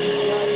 Lord.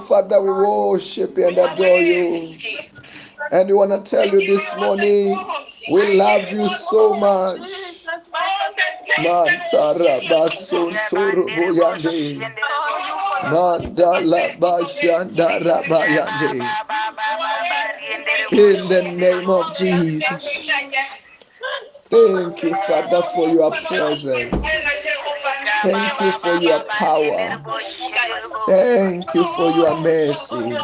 Father, we worship you and adore you. And we want to tell you this morning, we love you so much. In the name of Jesus. Thank you, Father, for your presence. Thank you for your power. Thank you for your mercy.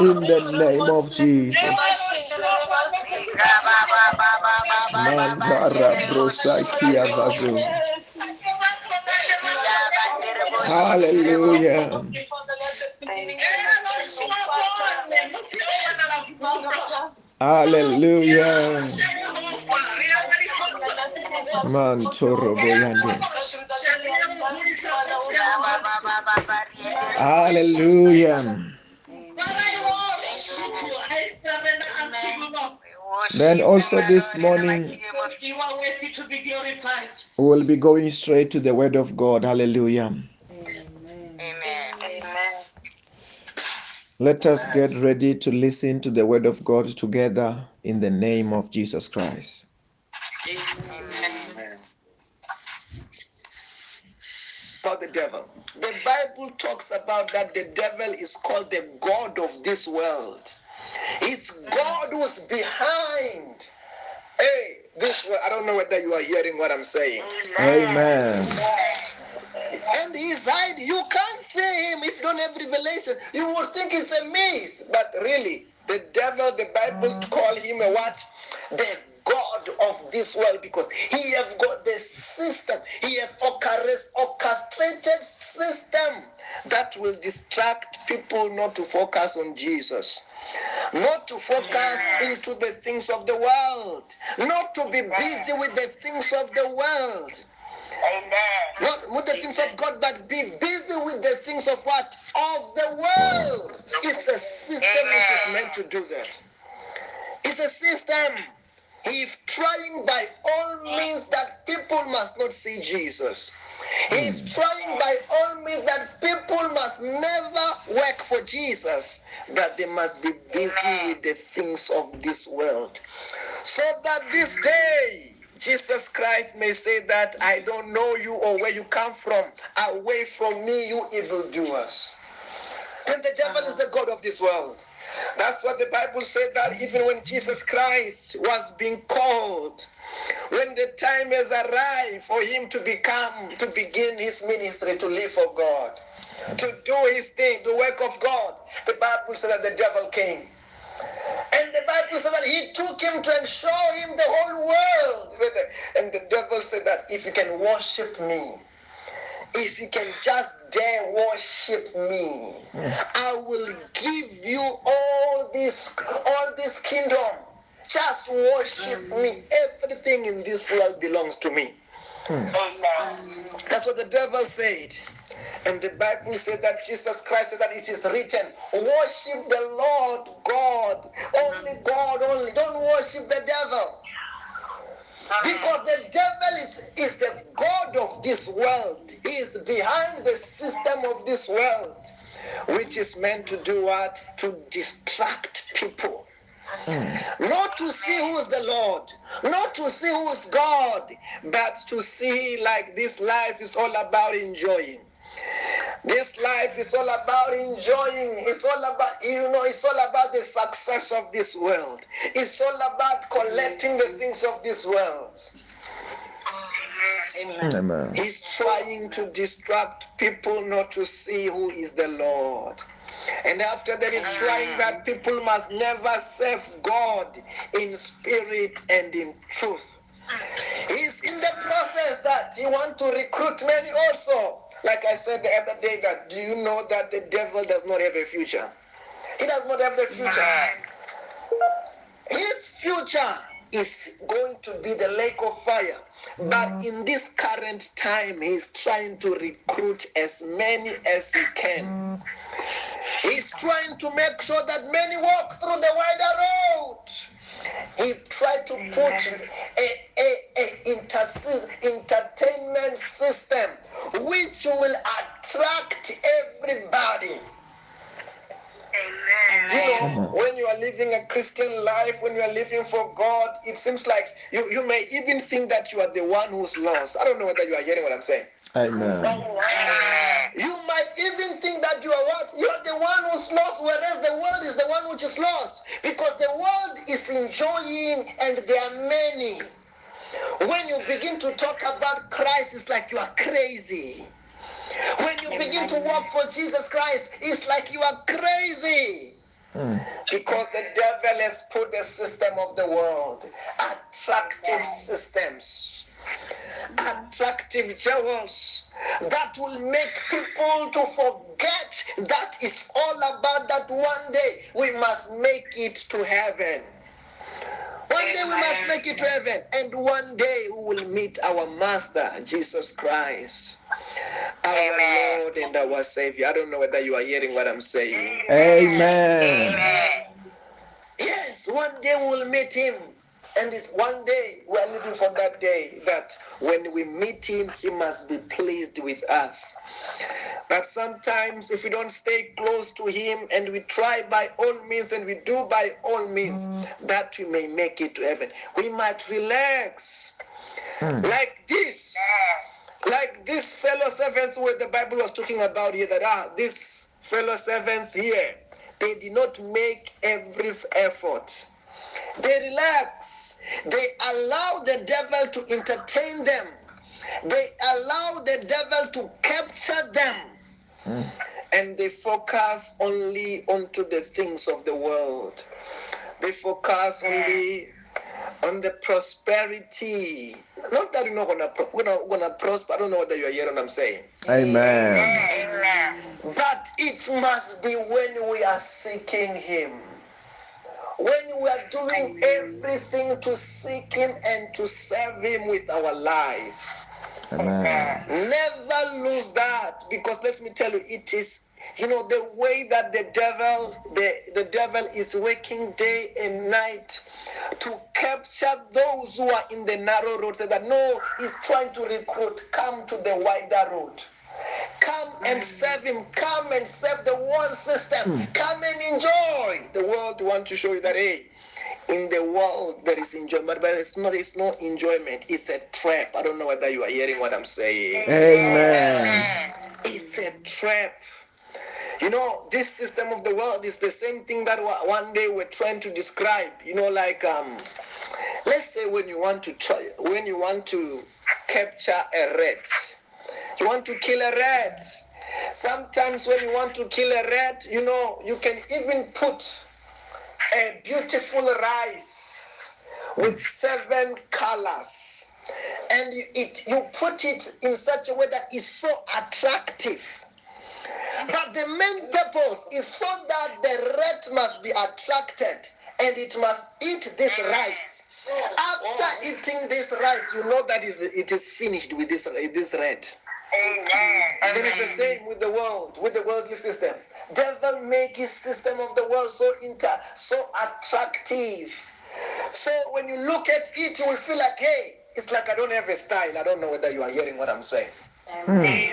In the name of Jesus. Mandara brosakia. Hallelujah. Hallelujah. Mantoro boyande. Hallelujah. Then also this morning, we will be going straight to the Word of God. Hallelujah. Let us get ready to listen to the Word of God together in the name of Jesus Christ. about the devil. The Bible talks about that the devil is called the God of this world. It's God who's behind. Hey, this I don't know whether you are hearing what I'm saying. Amen. And he's hide. You can't see him if you don't have revelation. You would think it's a myth. But really, the devil, the Bible mm. call him a what? The God of this world because he have got the system. He have orchestrated system that will distract people not to focus on Jesus not to focus into the things of the world, not to be busy with the things of the world. Amen. Not with the things of God, but be busy with the things of what? Of the world. It's a system which is meant to do that. It's a system. He's trying by all means that people must not see Jesus. He's hmm. trying by all means that people must never work for Jesus, that they must be busy with the things of this world. So that this day, Jesus Christ may say that I don't know you or where you come from. Away from me, you evildoers. And the devil is the ah. God of this world. That's what the Bible said that even when Jesus Christ was being called, when the time has arrived for him to become, to begin his ministry, to live for God, to do his thing, the work of God, the Bible said that the devil came. And the Bible said that he took him to and show him the whole world. And the devil said that if you can worship me, if you can just dare worship me, I will give you all this, all this kingdom. Just worship me. Everything in this world belongs to me. Hmm. Amen. That's what the devil said. And the Bible said that Jesus Christ said that it is written, worship the Lord God, only God only. Don't worship the devil. Because the devil is, is the God of this world. He is behind the system of this world, which is meant to do what? To distract people. Not to see who is the Lord, not to see who is God, but to see like this life is all about enjoying. This life is all about enjoying. It's all about, you know, it's all about the success of this world. It's all about collecting the things of this world. Amen. Amen. He's trying to distract people not to see who is the Lord. And after that, he's trying that people must never serve God in spirit and in truth. He's in the process that he wants to recruit many also. Like I said the other day, that do you know that the devil does not have a future? He does not have the future. His future is going to be the lake of fire. But in this current time, he's trying to recruit as many as he can. He's trying to make sure that many walk through the wider road. He tried to put a, a, a interse- entertainment system which will attract everybody. Amen. You know, when you are living a Christian life, when you are living for God, it seems like you, you may even think that you are the one who's lost. I don't know whether you are hearing what I'm saying. Amen. You might even think that you are what? You are the one who's lost, whereas the world is the one which is lost. Because the world is enjoying and there are many. When you begin to talk about Christ, it's like you are crazy. When you begin to work for Jesus Christ, it's like you are crazy. Mm. Because the devil has put the system of the world, attractive systems, attractive jewels that will make people to forget that it's all about that one day we must make it to heaven. One day we must make it to heaven, and one day we will meet our Master, Jesus Christ, our Amen. Lord and our Savior. I don't know whether you are hearing what I'm saying. Amen. Amen. Yes, one day we'll meet him. And it's one day we're living for that day that when we meet him, he must be pleased with us. But sometimes, if we don't stay close to him and we try by all means and we do by all means that we may make it to heaven, we might relax Mm. like this. Like this fellow servants where the Bible was talking about here that ah, these fellow servants here, they did not make every effort. They relax. They allow the devil to entertain them. They allow the devil to capture them. Mm. And they focus only onto the things of the world. They focus only on the prosperity. Not that you're not gonna, pro- gonna, gonna prosper. I don't know whether you're hearing what I'm saying. Amen. Amen. But it must be when we are seeking Him. When we are doing everything to seek Him and to serve Him with our life. Amen. Never lose that because let me tell you, it is you know the way that the devil the, the devil is working day and night to capture those who are in the narrow road that no he's trying to recruit come to the wider road come and serve him. Come and serve the world system. Come and enjoy. The world want to show you that hey in the world there is enjoyment but it's not it's no enjoyment. It's a trap. I don't know whether you are hearing what i'm saying. Amen. it's a trap. You know, this system of the world is the same thing that one day we're trying to describe. You know, like um, let's say when you want to try, when you want to capture a rat, you want to kill a rat. Sometimes when you want to kill a rat, you know, you can even put a beautiful rice with seven colors and you, it, you put it in such a way that is so attractive. But the main purpose is so that the rat must be attracted and it must eat this rice. After eating this rice, you know that is it is finished with this this rat. Amen. Then it's the same with the world, with the worldly system. Devil make his system of the world so inter, so attractive. So when you look at it, you will feel like, hey, it's like I don't have a style. I don't know whether you are hearing what I'm saying. Amen.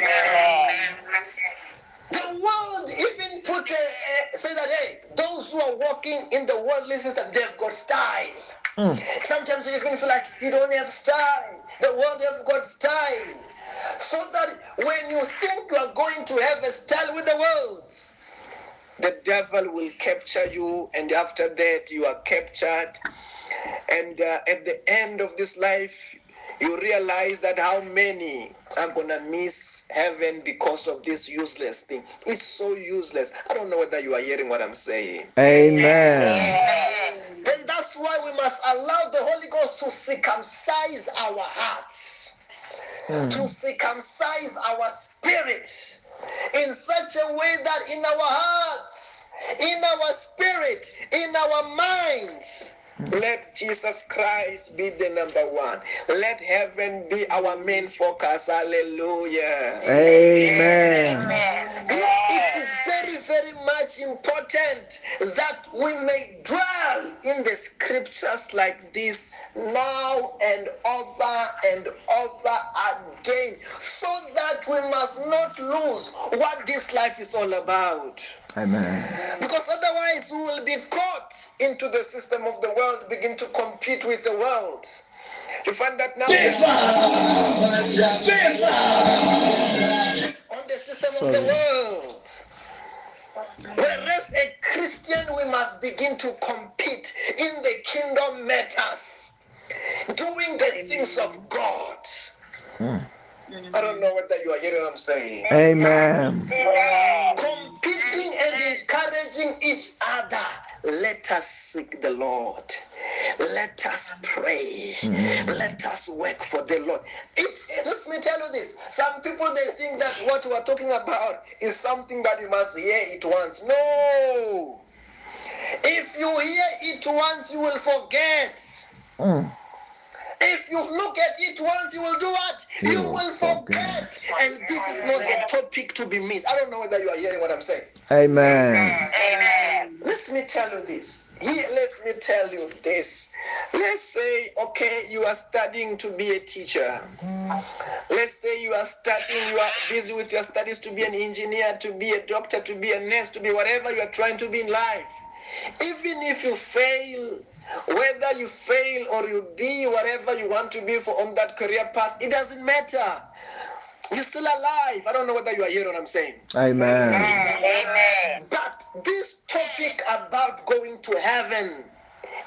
The world even put a, a- say that hey, those who are walking in the worldly system, they've got style. Mm. Sometimes you even feel like you don't have style. The world have got style. So that when you think you are going to have a style with the world, the devil will capture you, and after that, you are captured. And uh, at the end of this life, you realize that how many are gonna miss heaven because of this useless thing. It's so useless. I don't know whether you are hearing what I'm saying. Amen. Then that's why we must allow the Holy Ghost to circumcise our hearts, Mm. to circumcise our spirit in such a way that in our hearts, in our spirit, in our minds, let Jesus Christ be the number one. Let heaven be our main focus. Hallelujah. Amen. You know, it is very, very much important that we may dwell in the scriptures like this now and over and over again so that we must not lose what this life is all about. Amen. Because otherwise, we will be caught into the system of the world, begin to compete with the world. You find that now on the system of the Sorry. world. Whereas a Christian, we must begin to compete in the kingdom matters, doing the things of God. Mm. I don't know whether you are hearing what I'm saying. Amen. Competing and encouraging each other. Let us seek the Lord. Let us pray. Mm. Let us work for the Lord. It, let me tell you this. Some people they think that what we are talking about is something that you must hear it once. No. If you hear it once, you will forget. Mm. If you look at it once, you will do what? You You will will forget. forget. And this is not the topic to be missed. I don't know whether you are hearing what I'm saying. Amen. Amen. Let me tell you this. Here, let me tell you this. Let's say, okay, you are studying to be a teacher. Let's say you are studying, you are busy with your studies to be an engineer, to be a doctor, to be a nurse, to be whatever you are trying to be in life. Even if you fail, whether you fail or you be whatever you want to be for on that career path, it doesn't matter. You're still alive. I don't know whether you are hearing what I'm saying. Amen. Amen. But this topic about going to heaven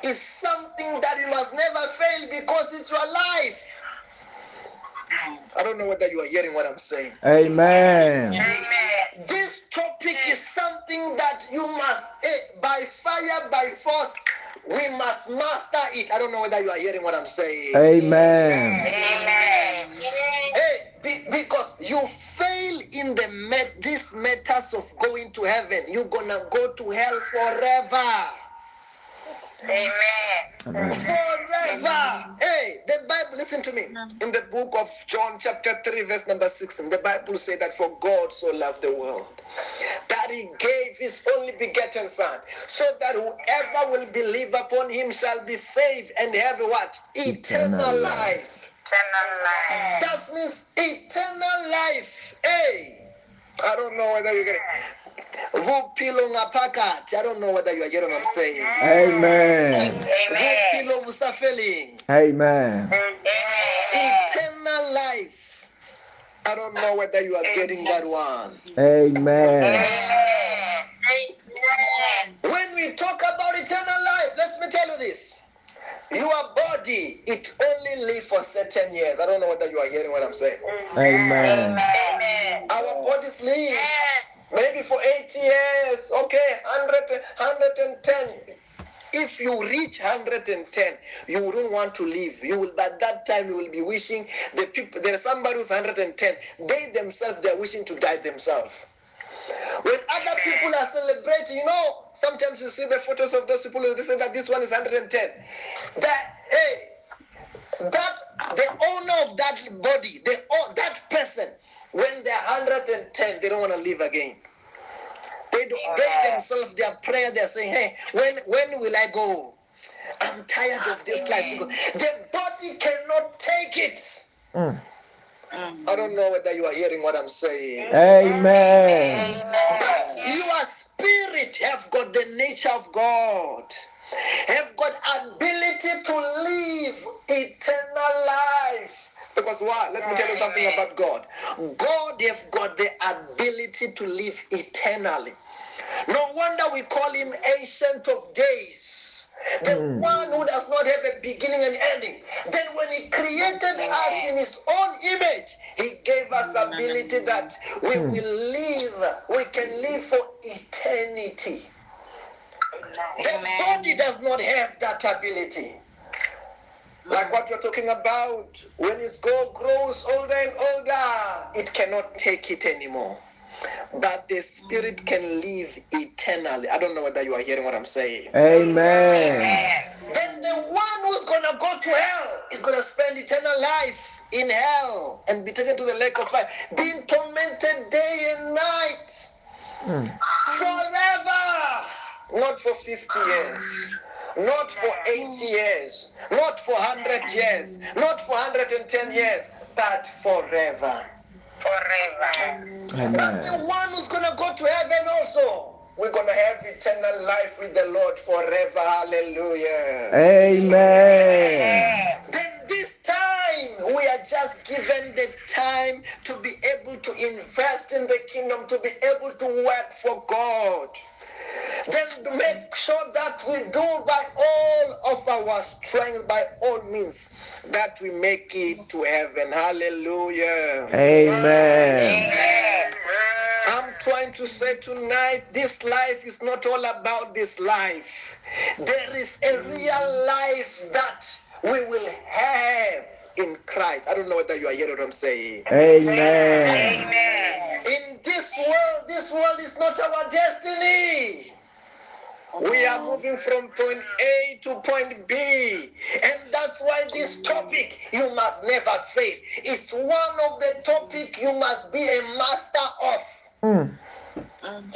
is something that you must never fail because it's your life. I don't know whether you are hearing what I'm saying. Amen. Amen. This topic is something that you must, eh, by fire, by force, we must master it. I don't know whether you are hearing what I'm saying. Amen. Amen. Hey, be, because you fail in the met, these matters of going to heaven, you're gonna go to hell forever. Amen. Amen. Forever. Hey, the Bible, listen to me. In the book of John, chapter 3, verse number 16, the Bible says that for God so loved the world that he gave his only begotten Son, so that whoever will believe upon him shall be saved and have what? Eternal, Eternal life. life. Eternal life. That means eternal life. Hey, I don't know whether you get it. Vupilo ngaphakathi. I don't know whether you are hearing what I'm saying. Amen. Amen. Vupilo busafeli. Amen. Amen. Eternal life. I don't know whether you are getting that one. Amen. Amen. When we talk about eternal life, let me tell you this. Your body, it only lives for certain years. I don't know whether you are hearing what I'm saying. Amen. Amen. Our bodies live maybe for 80 years, okay, 100, 110. If you reach 110, you wouldn't want to live. You will, by that time, you will be wishing the people. There's somebody who's 110. They themselves, they're wishing to die themselves. When other people are celebrating, you know, sometimes you see the photos of those people. They say that this one is 110. That hey, that the owner of that body, the that person, when they're 110, they don't want to live again. They do, they themselves, their prayer, they're saying, hey, when when will I go? I'm tired of this life. Because the body cannot take it. Mm. I don't know whether you are hearing what I'm saying. Amen. But your spirit have got the nature of God, have got ability to live eternal life. Because why? Let me tell you something about God. God have got the ability to live eternally. No wonder we call him ancient of days. The Mm. one who does not have a beginning and ending. Then when he created us in his own image, he gave us ability that we Mm. will live, we can live for eternity. The body does not have that ability. Like what you're talking about, when it go, grows older and older, it cannot take it anymore. But the spirit can live eternally. I don't know whether you are hearing what I'm saying. Amen. Then the one who's gonna go to hell is gonna spend eternal life in hell and be taken to the lake of fire, being tormented day and night Mm. forever. Not for 50 years, not for 80 years, not for 100 years, not for 110 years, but forever. Forever. But the one who's gonna go to heaven also, we're gonna have eternal life with the Lord forever. Hallelujah. Amen. Then this time we are just given the time to be able to invest in the kingdom, to be able to work for God. Then make sure that we do by all of our strength, by all means, that we make it to heaven. Hallelujah. Amen. I'm trying to say tonight this life is not all about this life. There is a real life that we will have in Christ. I don't know whether you are hearing what I'm saying. Amen. Amen. In this world, this world is not our destiny. We are moving from point A to point B. And that's why this topic you must never fail. It's one of the topic you must be a master of. Mm.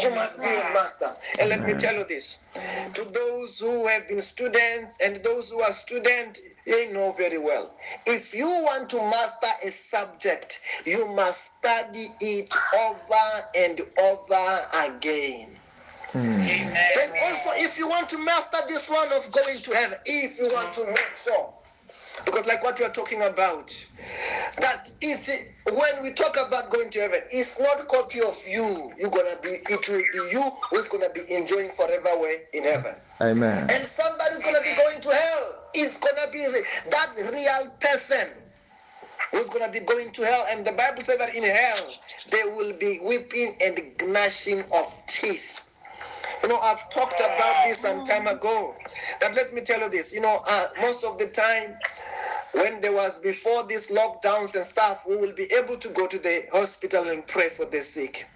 You must be a master. And let me tell you this. To those who have been students and those who are students, they know very well. If you want to master a subject, you must study it over and over again. Mm. Then also, if you want to master this one of going to heaven, if you want to make sure Because, like what we are talking about, that is when we talk about going to heaven, it's not a copy of you. You're gonna be. It will be you who's gonna be enjoying forever way in heaven. Amen. And somebody's gonna be going to hell. It's gonna be that real person who's gonna be going to hell. And the Bible says that in hell there will be weeping and gnashing of teeth. You know, I've talked about this some time ago. But let me tell you this. You know, uh, most of the time, when there was before these lockdowns and stuff, we will be able to go to the hospital and pray for the sick.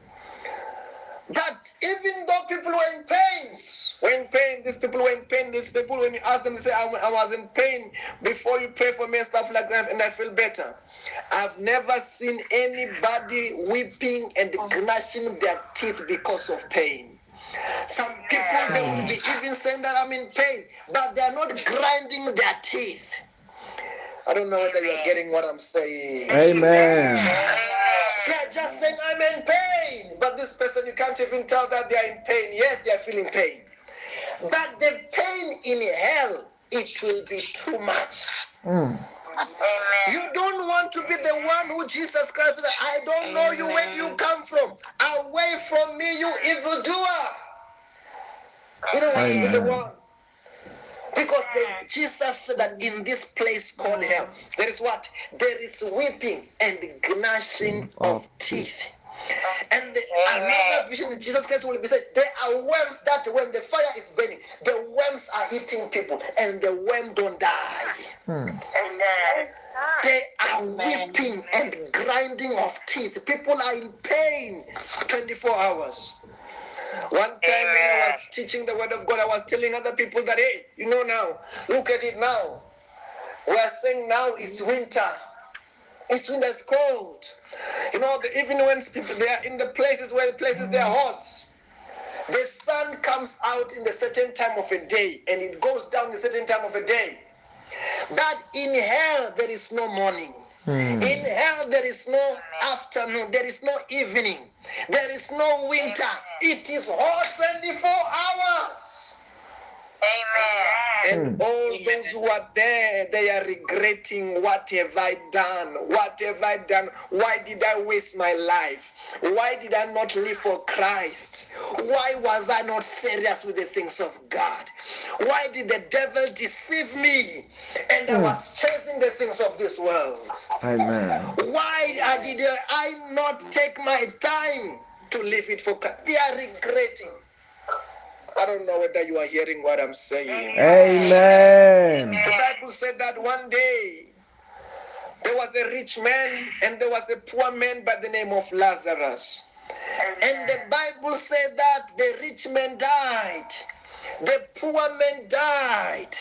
But even though people were in pain, were in pain, these people were in pain, these people, when you ask them, they say, I, I was in pain before you pray for me and stuff like that, and I feel better. I've never seen anybody weeping and gnashing their teeth because of pain. Some people they will be even saying that I'm in pain, but they are not grinding their teeth. I don't know whether you're getting what I'm saying. Amen. They're just saying I'm in pain, but this person you can't even tell that they are in pain. Yes, they are feeling pain, but the pain in hell it will be too much. Mm. You don't want to be the one who Jesus Christ said, I don't know you where you come from. Away from me, you evildoer. You don't want to be the one. Because the, Jesus said that in this place called hell, there is what? There is weeping and gnashing of teeth. And the, another vision in Jesus Christ will be said, there are worms that when the fire is burning, the worms are eating people and the worm don't die. Mm. Amen. They are weeping and grinding of teeth. People are in pain 24 hours. One time when I was teaching the word of God, I was telling other people that, hey, you know now, look at it now. We are saying now it's winter. It's winter, it's cold. You know, the, even when people they are in the places where the places they are hot, the sun comes out in the certain time of a day and it goes down in a certain time of a day. But in hell there is no morning. Mm. In hell there is no afternoon, there is no evening, there is no winter. It is hot 24 hours. Amen. And all those who are there, they are regretting what have I done? What have I done? Why did I waste my life? Why did I not live for Christ? Why was I not serious with the things of God? Why did the devil deceive me? And I was chasing the things of this world. Amen. Why uh, did I not take my time to live it for Christ? They are regretting. I don't know whether you are hearing what I'm saying. Amen. The Bible said that one day there was a rich man and there was a poor man by the name of Lazarus. And the Bible said that the rich man died. The poor man died.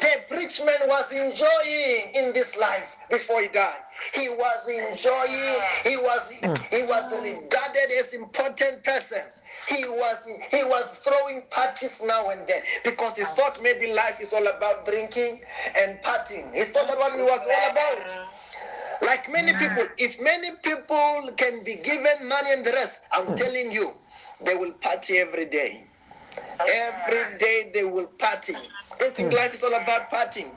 The rich man was enjoying in this life before he died. He was enjoying. He was he was hmm. regarded as important person. He was he was throwing parties now and then because he thought maybe life is all about drinking and partying. He thought that what it was all about. Like many hmm. people, if many people can be given money and the rest, I'm hmm. telling you, they will party every day. Every day they will party. They think hmm. life is all about partying.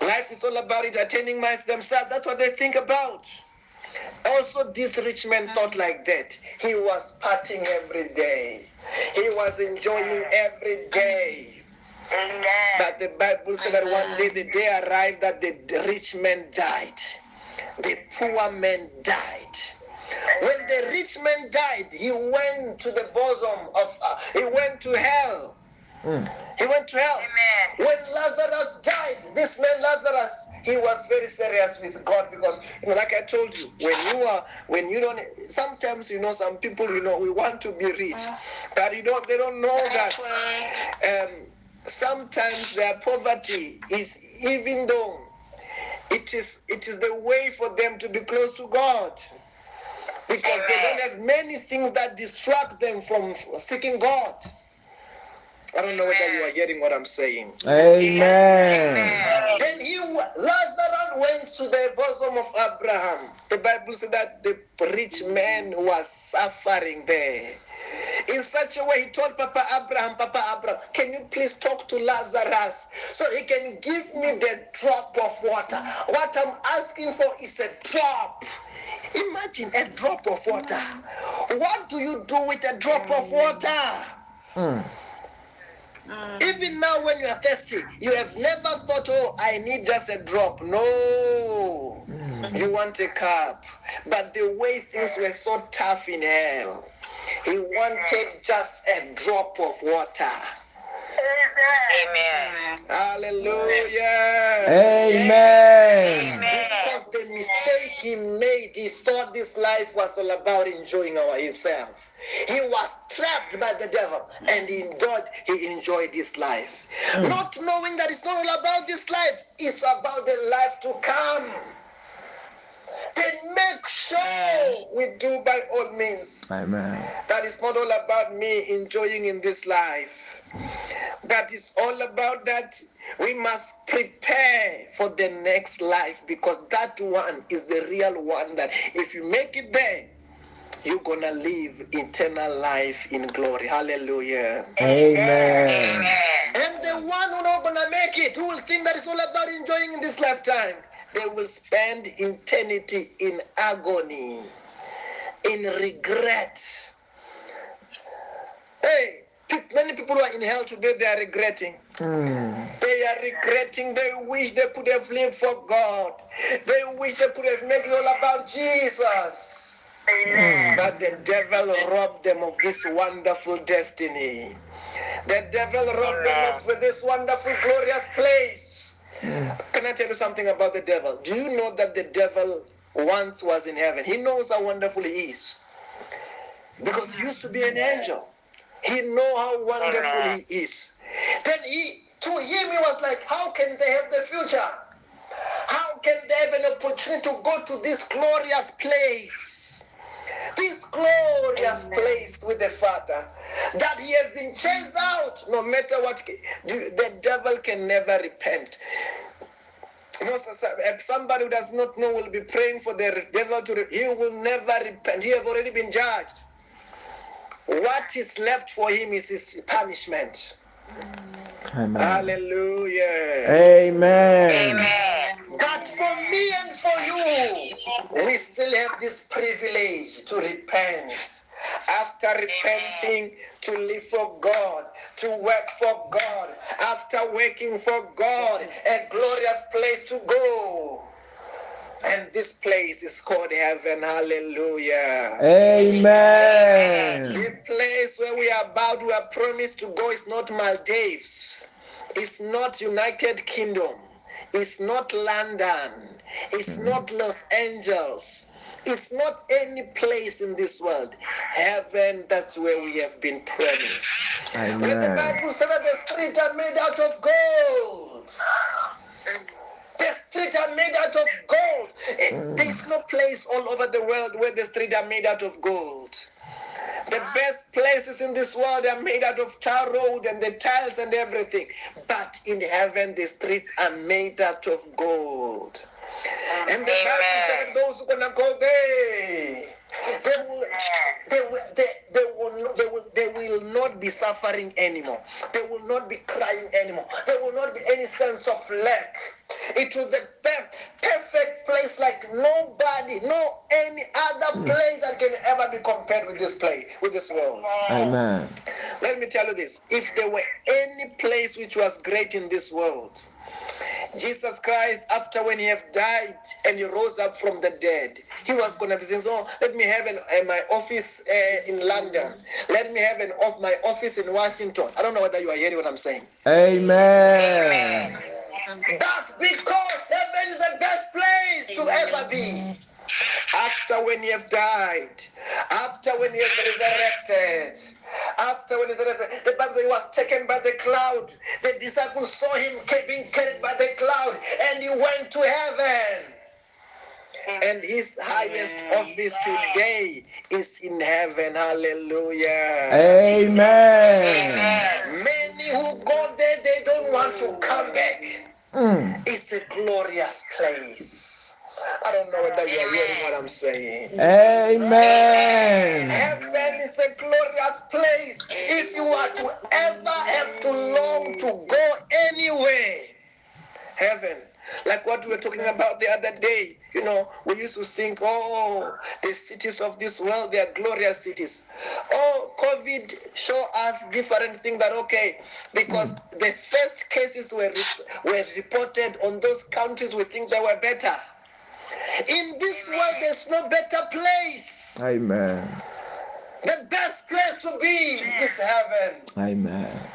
Life is all about entertaining themselves. That's what they think about. Also, this rich man hmm. thought like that. He was partying every day. He was enjoying hmm. every day. But the Bible said that one day the day arrived that the rich man died. The poor man died. When the rich man died, he went to the bosom of, uh, he went to hell. Mm. He went to hell. Amen. When Lazarus died, this man Lazarus, he was very serious with God because, you know, like I told you, when you are, when you don't, sometimes you know, some people, you know, we want to be rich, but you don't, they don't know that. Um, sometimes their poverty is even though it is it is the way for them to be close to God because they don't have many things that distract them from seeking God. I don't know whether you are hearing what I'm saying. Amen. Then he Lazarus went to the bosom of Abraham. The Bible said that the rich man was suffering there. In such a way he told Papa Abraham, Papa Abraham, can you please talk to Lazarus so he can give me the drop of water? What I'm asking for is a drop. Imagine a drop of water. What do you do with a drop of mm. water? Mm. mm. Even now, when you are thirsty, you have never thought, oh, I need just a drop. No. Mm. You want a cup. But the way things were so tough in hell, he wanted just a drop of water. Amen. Hallelujah. Amen. Because the mistake he made, he thought this life was all about enjoying our himself. He was trapped by the devil, and in God he enjoyed this life. Hmm. Not knowing that it's not all about this life, it's about the life to come. Then make sure we do by all means Amen. that it's not all about me enjoying in this life. That is all about that we must prepare for the next life because that one is the real one that if you make it there, you're gonna live eternal life in glory. Hallelujah. Amen. Amen. And the one who not gonna make it, who will think that it's all about enjoying in this lifetime, they will spend eternity in agony, in regret. Hey, many people who are in hell today, they are regretting. Mm. They are regretting. They wish they could have lived for God. They wish they could have made it all about Jesus. Amen. But the devil robbed them of this wonderful destiny. The devil robbed them of this wonderful, glorious place. Can I tell you something about the devil? Do you know that the devil once was in heaven? He knows how wonderful he is. Because he used to be an angel. He know how wonderful he is. Then he, to him, he was like, how can they have the future? How can they have an opportunity to go to this glorious place? This glorious place with the Father that he has been chased out no matter what. The devil can never repent. You know, so- so- if somebody who does not know will be praying for the devil to, re- he will never repent. He has already been judged. What is left for him is his punishment. Amen. Hallelujah. Amen. Amen. But for me and for you, we still have this privilege to repent. After repenting, to live for God, to work for God. After working for God, a glorious place to go. And this place is called heaven. Hallelujah. Amen. The place where we are about, we are promised to go is not Maldives. It's not United Kingdom. It's not London. It's not Los Angeles. It's not any place in this world. Heaven, that's where we have been promised. When the Bible said that the streets are made out of gold. The streets are made out of gold. Eh, There's no place all over the world where the streets are made out of gold. The best places in this world are made out of tar road and the tiles and everything. But in heaven, the streets are made out of gold. And the Bible said that those who are gonna go there, they will, they will, they, they will, not, they will, they will not be suffering anymore. They will not be crying anymore. There will not be any sense of lack. It was a per- perfect place like nobody, no any other place that can ever be compared with this place, with this world. Amen. Let me tell you this: if there were any place which was great in this world, Jesus Christ, after when he have died and he rose up from the dead, he was gonna be saying, "Oh, let me have an, uh, my office uh, in London. Let me have an off my office in Washington." I don't know whether you are hearing what I'm saying. Amen. But because heaven is the best place to ever be. After when he have died, after when he has resurrected, after when he has resurrected, the Bible says he was taken by the cloud. The disciples saw him being carried by the cloud, and he went to heaven. And his highest office today is in heaven. Hallelujah. Amen. Many who go there, they don't want to come back. Mm. It's a glorious place. I don't know whether you are hearing what I'm saying. Amen. Heaven is a glorious place. If you are to ever have to long to go anywhere, heaven. Like what we were talking about the other day, you know, we used to think, oh, the cities of this world, they are glorious cities. Oh, COVID show us different things that okay, because the first cases were re- were reported on those countries we think they were better. In this world, there's no better place. Amen. The best place to be is heaven. Amen.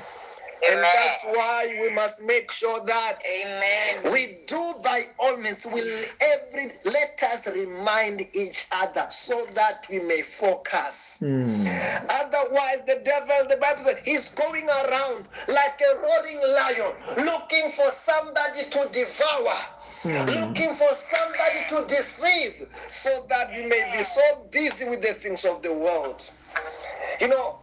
And that's why we must make sure that Amen. we do by all means will every let us remind each other so that we may focus. Hmm. Otherwise, the devil, the Bible said, he's going around like a roaring lion, looking for somebody to devour, Hmm. looking for somebody to deceive, so that we may be so busy with the things of the world. You know,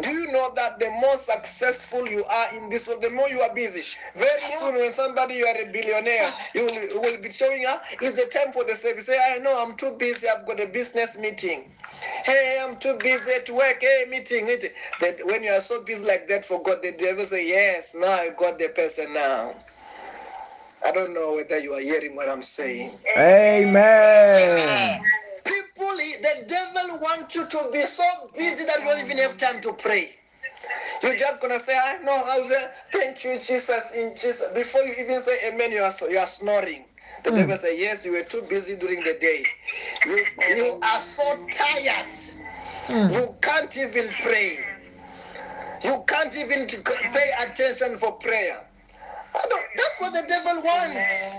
do you know that the more successful you are in this world, the more you are busy? Very soon, when somebody you are a billionaire, you will, will be showing up. It's the time for the service. Say, I know I'm too busy. I've got a business meeting. Hey, I'm too busy at work. Hey, meeting, meeting. That when you are so busy like that for God, the devil say, Yes, now I got the person now. I don't know whether you are hearing what I'm saying. Amen. People, the devil wants you to be so busy that you don't even have time to pray. You're just gonna say, I know, I'll say, thank you, Jesus, in Jesus. Before you even say amen, you are you are snoring. The Mm. devil say, Yes, you were too busy during the day. You, you are so tired. Hmm. You can't even pray. You can't even pay attention for prayer. I don't, that's what the devil wants.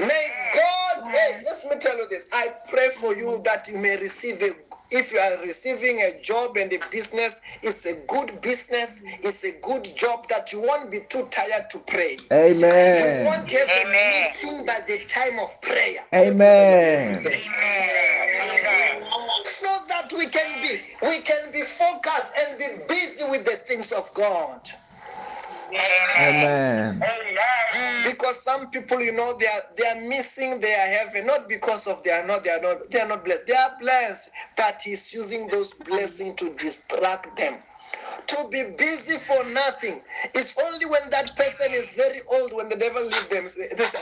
May God, hey, let me tell you this. I pray for you that you may receive a, if you are receiving a job and a business, it's a good business, it's a good job that you won't be too tired to pray. You Amen. won't have a meeting by the time of prayer. Amen. So that we can be, we can be focused and be busy with the things of God. Amen. Because some people, you know, they are they are missing their heaven, not because of they are not they are not they are not blessed. They are blessed, but he's using those blessings to distract them. To be busy for nothing. It's only when that person is very old when the devil leaves them. This,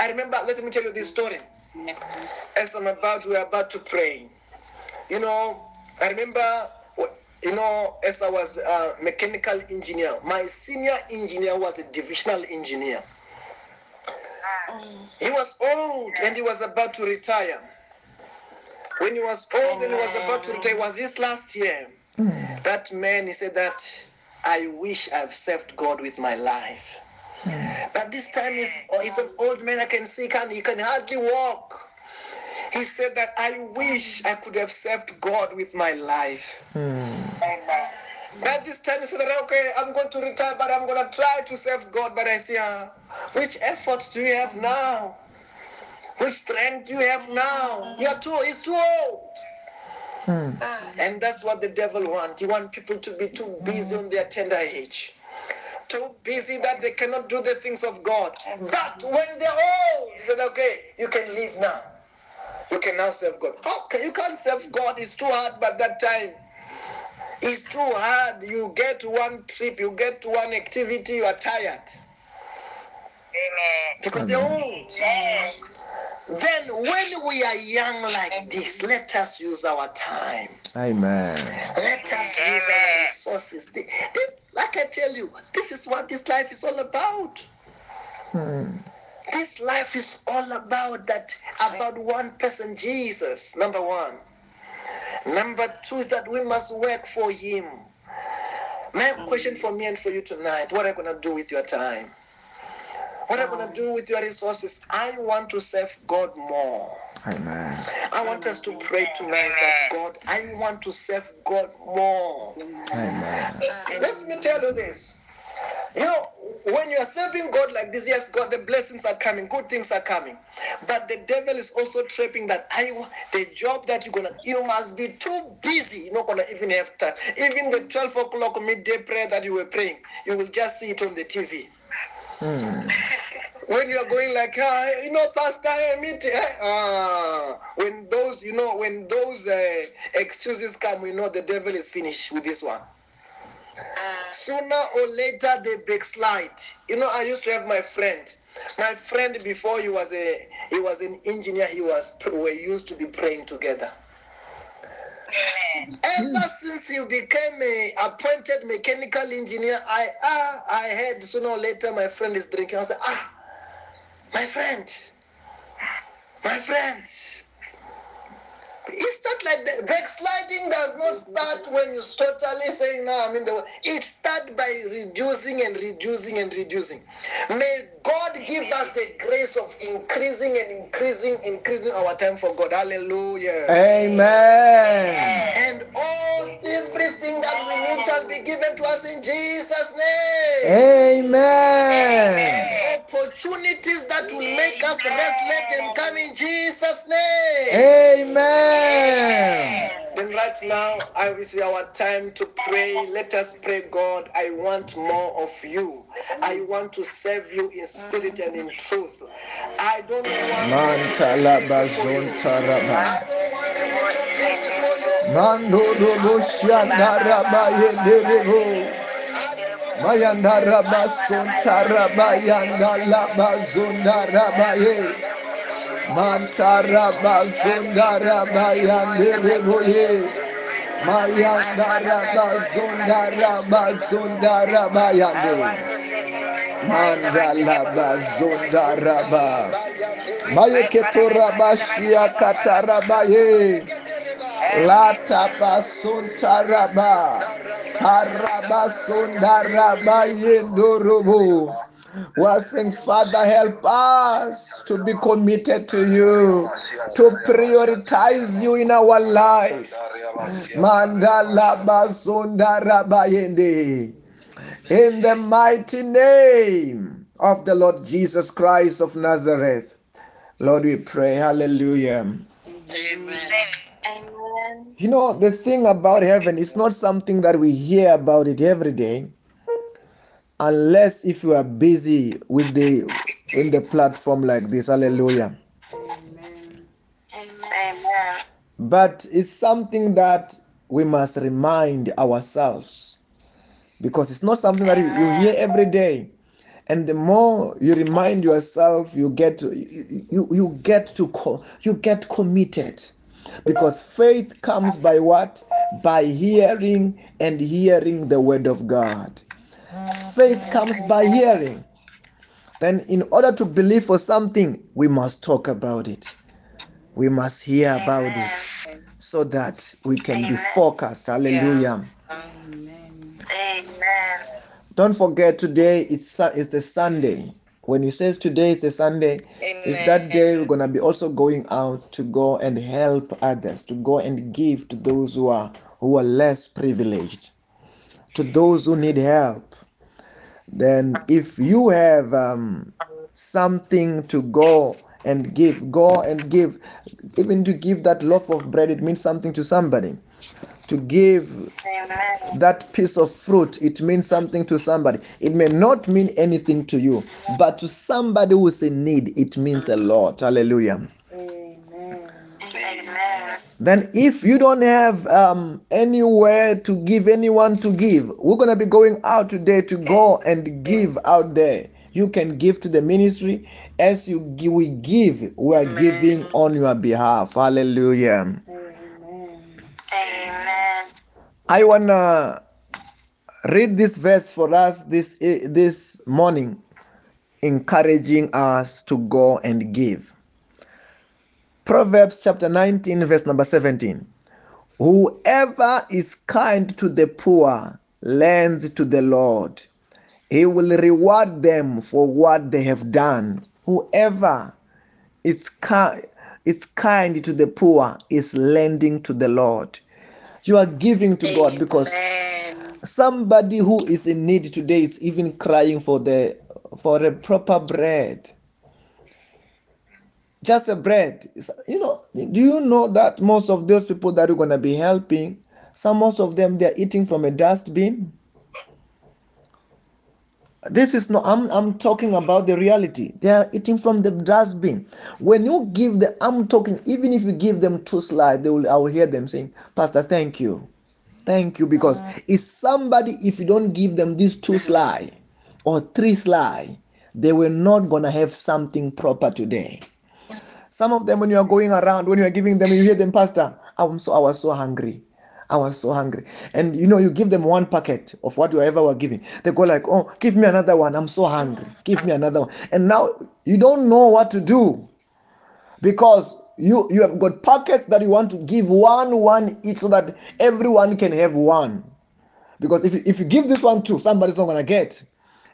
I remember, let me tell you this story. As I'm about, we're about to pray. You know, I remember, you know, as I was a mechanical engineer, my senior engineer was a divisional engineer. Ah. He was old and he was about to retire. When he was old and he was about to retire, it was this last year. Hmm. That man, he said that I wish I've served God with my life. Hmm. But this time he's, oh, he's an old man. I can see can he can hardly walk. He said that I wish I could have served God with my life. But this time he said that okay, I'm going to retire, but I'm going to try to serve God. But I say, uh, which efforts do you have now? Which strength do you have now? You're too. It's too old. Hmm. And that's what the devil wants. He wants people to be too busy on their tender age. Too busy that they cannot do the things of God. But when they're old, he said, okay, you can leave now. You can now serve God. Okay, you can't serve God. It's too hard by that time. It's too hard. You get one trip, you get one activity, you are tired. Amen. Because they're Amen. old. Then when we are young like this, let us use our time. Amen. Let us use our resources. The- the- like I tell you, this is what this life is all about. Hmm. This life is all about that, about one person, Jesus, number one. Number two is that we must work for him. My question for me and for you tonight, what are you going to do with your time? What are you going to do with your resources? I want to serve God more. Amen. I want us to pray tonight that God, I want to serve God more. Amen. Let me tell you this. You know, when you are serving God like this, yes, God, the blessings are coming, good things are coming. But the devil is also trapping that I the job that you're gonna you must be too busy, you're not gonna even have time. Even the 12 o'clock midday prayer that you were praying, you will just see it on the TV. Hmm. when you are going like, ah, you know, Pastor, I meet, ah, when those, you know, when those uh, excuses come, we know the devil is finished with this one. Sooner or later, they backslide. You know, I used to have my friend. My friend before he was a he was an engineer. He was we used to be praying together. Ever since he became a appointed mechanical engineer, I ah I heard sooner or later my friend is drinking. I said, ah, my friend, my friend. It's not like that. Backsliding does not start when you totally saying, no, I'm in the It starts by reducing and reducing and reducing. May God give us the grace of increasing and increasing, increasing our time for God. Hallelujah. Amen. And all everything that we need shall be given to us in Jesus' name. Amen. Opportunities that will make us rest, let them come in Jesus' name. Amen. Then right now, I will say our time to pray. Let us pray, God. I want more of you. I want to serve you in spirit and in truth. I don't want to be for you. zontaraba. I don't want to be too busy for you. Mandodobo shandaraba yenderebo. Mayandaraba sontaraba yandalaba zondaraba ye. Mantaraba zondaraba yanderebo ye. Mayandaraba zondaraba zondaraba yande. Mandalaba zondaraba. Mayeketoraba shia kataraba ye. Lataba suntaraba. Haraba sundaraba yendorobo. We're saying, Father, help us to be committed to you, to prioritize you in our life. Mandalaba sundaraba yende. In the mighty name of the Lord Jesus Christ of Nazareth. Lord, we pray. Hallelujah. Amen. Amen. You know, the thing about heaven is not something that we hear about it every day, unless if you are busy with the in the platform like this. Hallelujah. Amen. But it's something that we must remind ourselves because it's not something that you, you hear every day. And the more you remind yourself, you get you, you, you get to co- you get committed because faith comes by what? By hearing and hearing the word of God. Faith comes by hearing. Then, in order to believe for something, we must talk about it. We must hear about it so that we can be focused. Hallelujah. Amen. Don't forget today it's it's a Sunday. When he says today is a Sunday, it's that day we're gonna be also going out to go and help others, to go and give to those who are who are less privileged, to those who need help. Then if you have um, something to go and give, go and give. Even to give that loaf of bread, it means something to somebody. To give Amen. that piece of fruit, it means something to somebody. It may not mean anything to you, but to somebody who's in need, it means a lot. Hallelujah. Amen. Then, if you don't have um, anywhere to give, anyone to give, we're going to be going out today to go and give out there. You can give to the ministry. As you give, we give, we are giving on your behalf. Hallelujah. Amen. I want to read this verse for us this, eh, this morning, encouraging us to go and give. Proverbs chapter 19, verse number 17. Whoever is kind to the poor lends to the Lord. He will reward them for what they have done. Whoever is kind, is kind to the poor is lending to the Lord. You are giving to God because somebody who is in need today is even crying for the for a proper bread. Just a bread. You know do you know that most of those people that you're going to be helping some most of them they're eating from a dustbin this is not I'm I'm talking about the reality. They are eating from the dustbin. When you give the I'm talking, even if you give them two slides, they will I will hear them saying, Pastor, thank you. Thank you. Because uh-huh. it's somebody, if you don't give them these two slides or three slides, they were not gonna have something proper today. Some of them, when you are going around, when you are giving them, you hear them, Pastor, I'm so I was so hungry. I was so hungry. And you know, you give them one packet of what you ever were giving. They go like, Oh, give me another one. I'm so hungry. Give me another one. And now you don't know what to do because you you have got packets that you want to give one one each so that everyone can have one. Because if you, if you give this one too, somebody's not gonna get.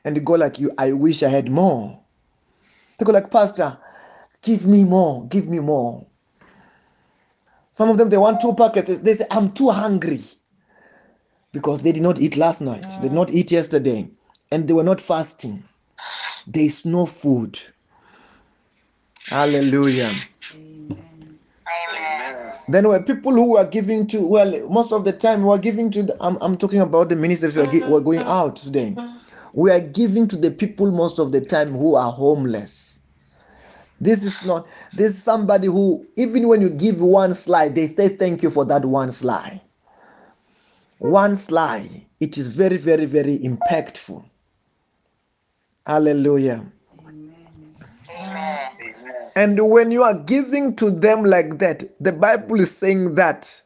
And they go like you, I wish I had more. They go like, Pastor, give me more, give me more. Some of them they want two packets. They say, I'm too hungry. Because they did not eat last night, they did not eat yesterday, and they were not fasting. There is no food. Hallelujah. Amen. Then were people who were giving to, well, most of the time we were giving to, the, I'm, I'm talking about the ministers who are, going out today. We are giving to the people most of the time who are homeless. This is not, this is somebody who, even when you give one slide, they say thank you for that one slide. One slide, it is very, very, very impactful. Hallelujah. Amen. And when you are giving to them like that, the Bible is saying that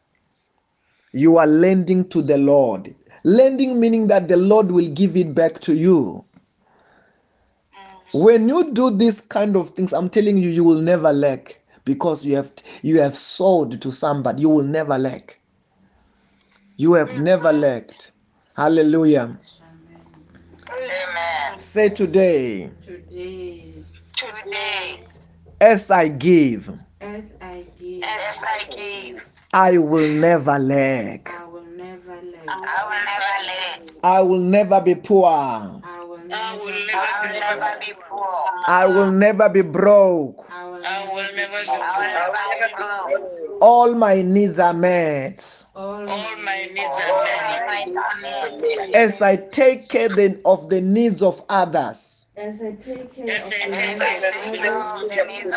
you are lending to the Lord. Lending meaning that the Lord will give it back to you. When you do these kind of things, I'm telling you, you will never lack because you have you have sold to somebody. You will never lack. You have never lacked. Hallelujah. Amen. Say today, Today, Today, as I give, as I give, as I give, I will never lack. I will never let. I will never let. I will never be poor. I will never. be poor. I will never be broke. I will never. never be I will never be broke. All my needs are met. All All my my needs needs are are met. As I take care then of the needs of others, As I take care As I take care of of others, needs of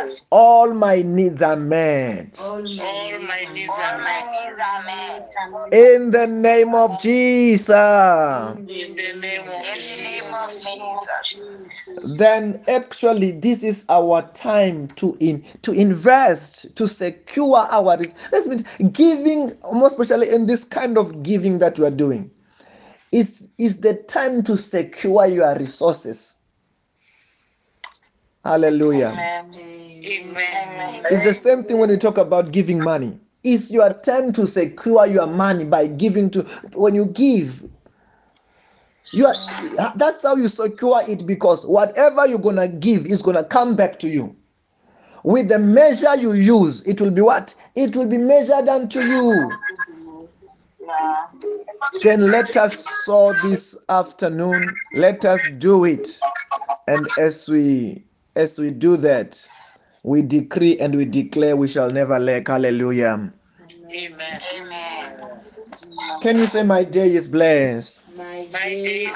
others. all my needs are met. all All my my needs needs are are met. In the name of Jesus. In the name of Jesus. Then actually this is our time to in to invest to secure our res- that's mean giving more especially in this kind of giving that you are doing is is the time to secure your resources hallelujah Amen. Amen. Amen. it's the same thing when we talk about giving money it's your time to secure your money by giving to when you give you are that's how you secure it because whatever you're gonna give is gonna come back to you with the measure you use it will be what it will be measured unto you Yeah. Uh, then let us sow this afternoon let us do it and as we as we do that we decree and we declare we shall never lack hallelujah Amen. Amen. can you say my day is blessed My My day day is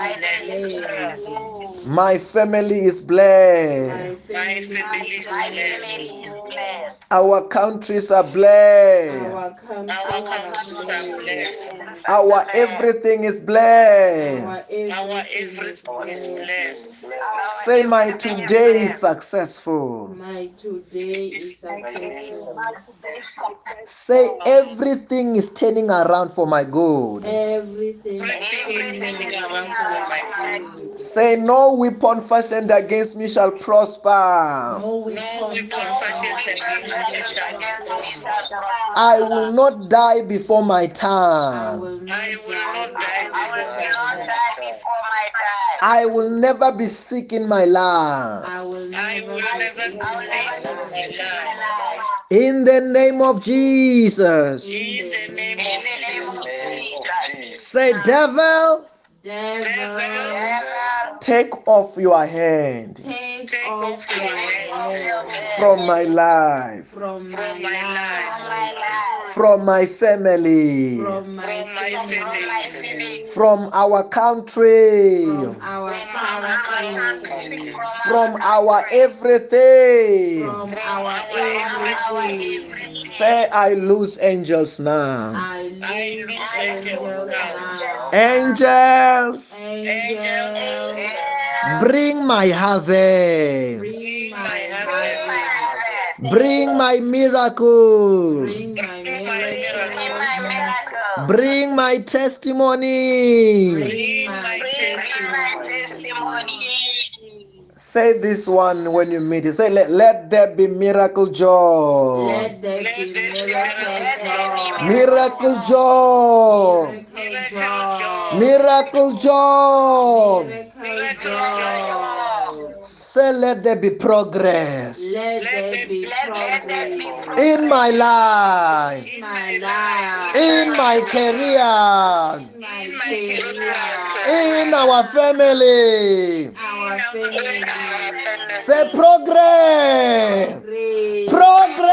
is blessed. blessed. my family is blessed My My family family is is blessed. Blessed. our countries are blessed Our Our countries are countries are blessed. blessed. our everything is blessed Our Our everything is blessed. blessed. say my today is successful My today is successful. Say everything is turning around for my good. Everything Everything is is turning turning around around for my good. good. Say no weapon fashioned against me shall prosper. No No weapon weapon fashioned fashioned against me against shall us shall prosper. prosper. I will not die before my time. I will die not die before before my my time. time. I will never be sick in my life. I will never will be never sick be in sick my in life. my life. In the name of Jesus. In the name of Jesus. Say, devil, Devil, take off your hand take Take off off your your hand from my life. from From my my life. life. from my family, from my From my family, family. from our country, from our country, from our everything. from our everything. Say, I lose angels now. I lose angels now. Angels, Angels, bring my harvest. bring my harvest, Bring my miracle. bring my miracle, Bring my testimony. bring my testimony. Say this one when you meet it. Say, let, let there be miracle joy. Let there be miracle Miracle joy. joy. Miracle joy. Miracle joy. Miracle joy. Say, let there be progress Let there be progress in my life, in my life, in my career, in my career, in our family. our family. Say, progress. Praise. Progress.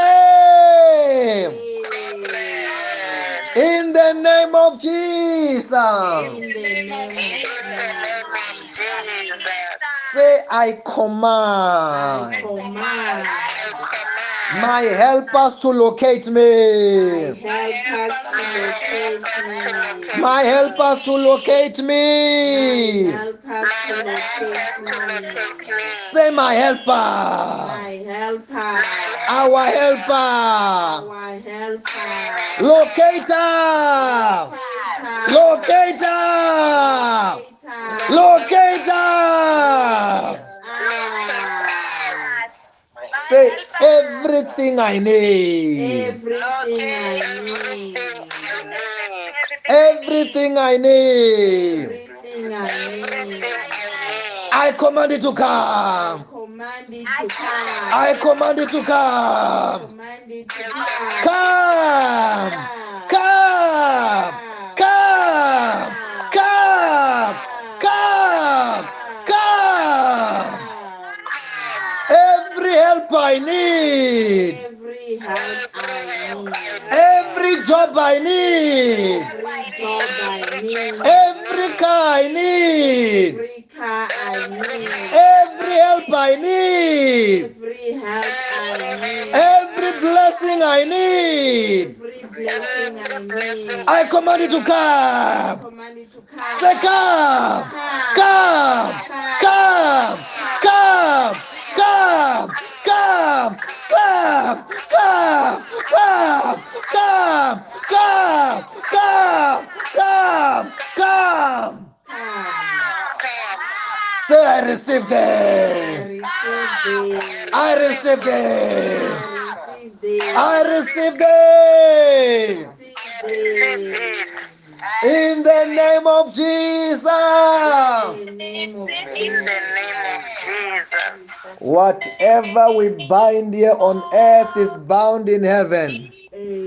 In the name of Jesus. In the name of Jesus. Say, I I command command my helpers to locate me. helpers to locate me. My helpers to locate me. helpers to locate me. Say, my helper. My helper. Our helper. Our helper. Locator. Locator. Locator. Ah, Say everything I need. everything I need. Everything I need. I command it to come. I command it to. Come. Come. Come. Come. Come. Come. Every help I need. Every help I need. Every job I need. Every job I need. Every car I need. Every car I need. Every help I need. Every help I need. Every blessing I need. Blessing I need. I command it to come. command it to come. Say come. Come. Come. Come. Come. Come. Come. Come. Come. Say I received it. I received it. I received it. In the name of Jesus. In the name of Jesus. Whatever we bind here on earth is bound in heaven. Amen.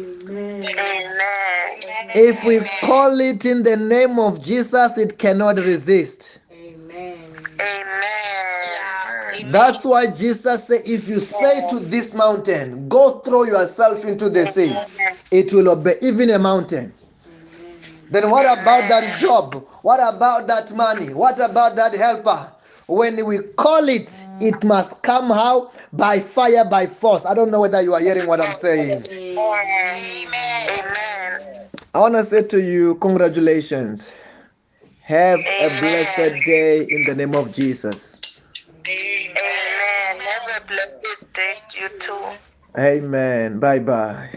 Amen. If we call it in the name of Jesus, it cannot resist. Amen. Amen. That's why Jesus said, If you say to this mountain, Go throw yourself into the sea, it will obey even a mountain. Then what about that job? What about that money? What about that helper? When we call it, it must come how? By fire, by force. I don't know whether you are hearing what I'm saying. Amen. Amen. I want to say to you, congratulations. Have a blessed day in the name of Jesus. Amen. Have a blessed day, you too. Amen. Bye bye.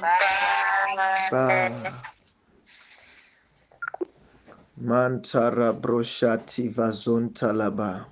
Bye. Bye. Mantara broshati vazontalaba.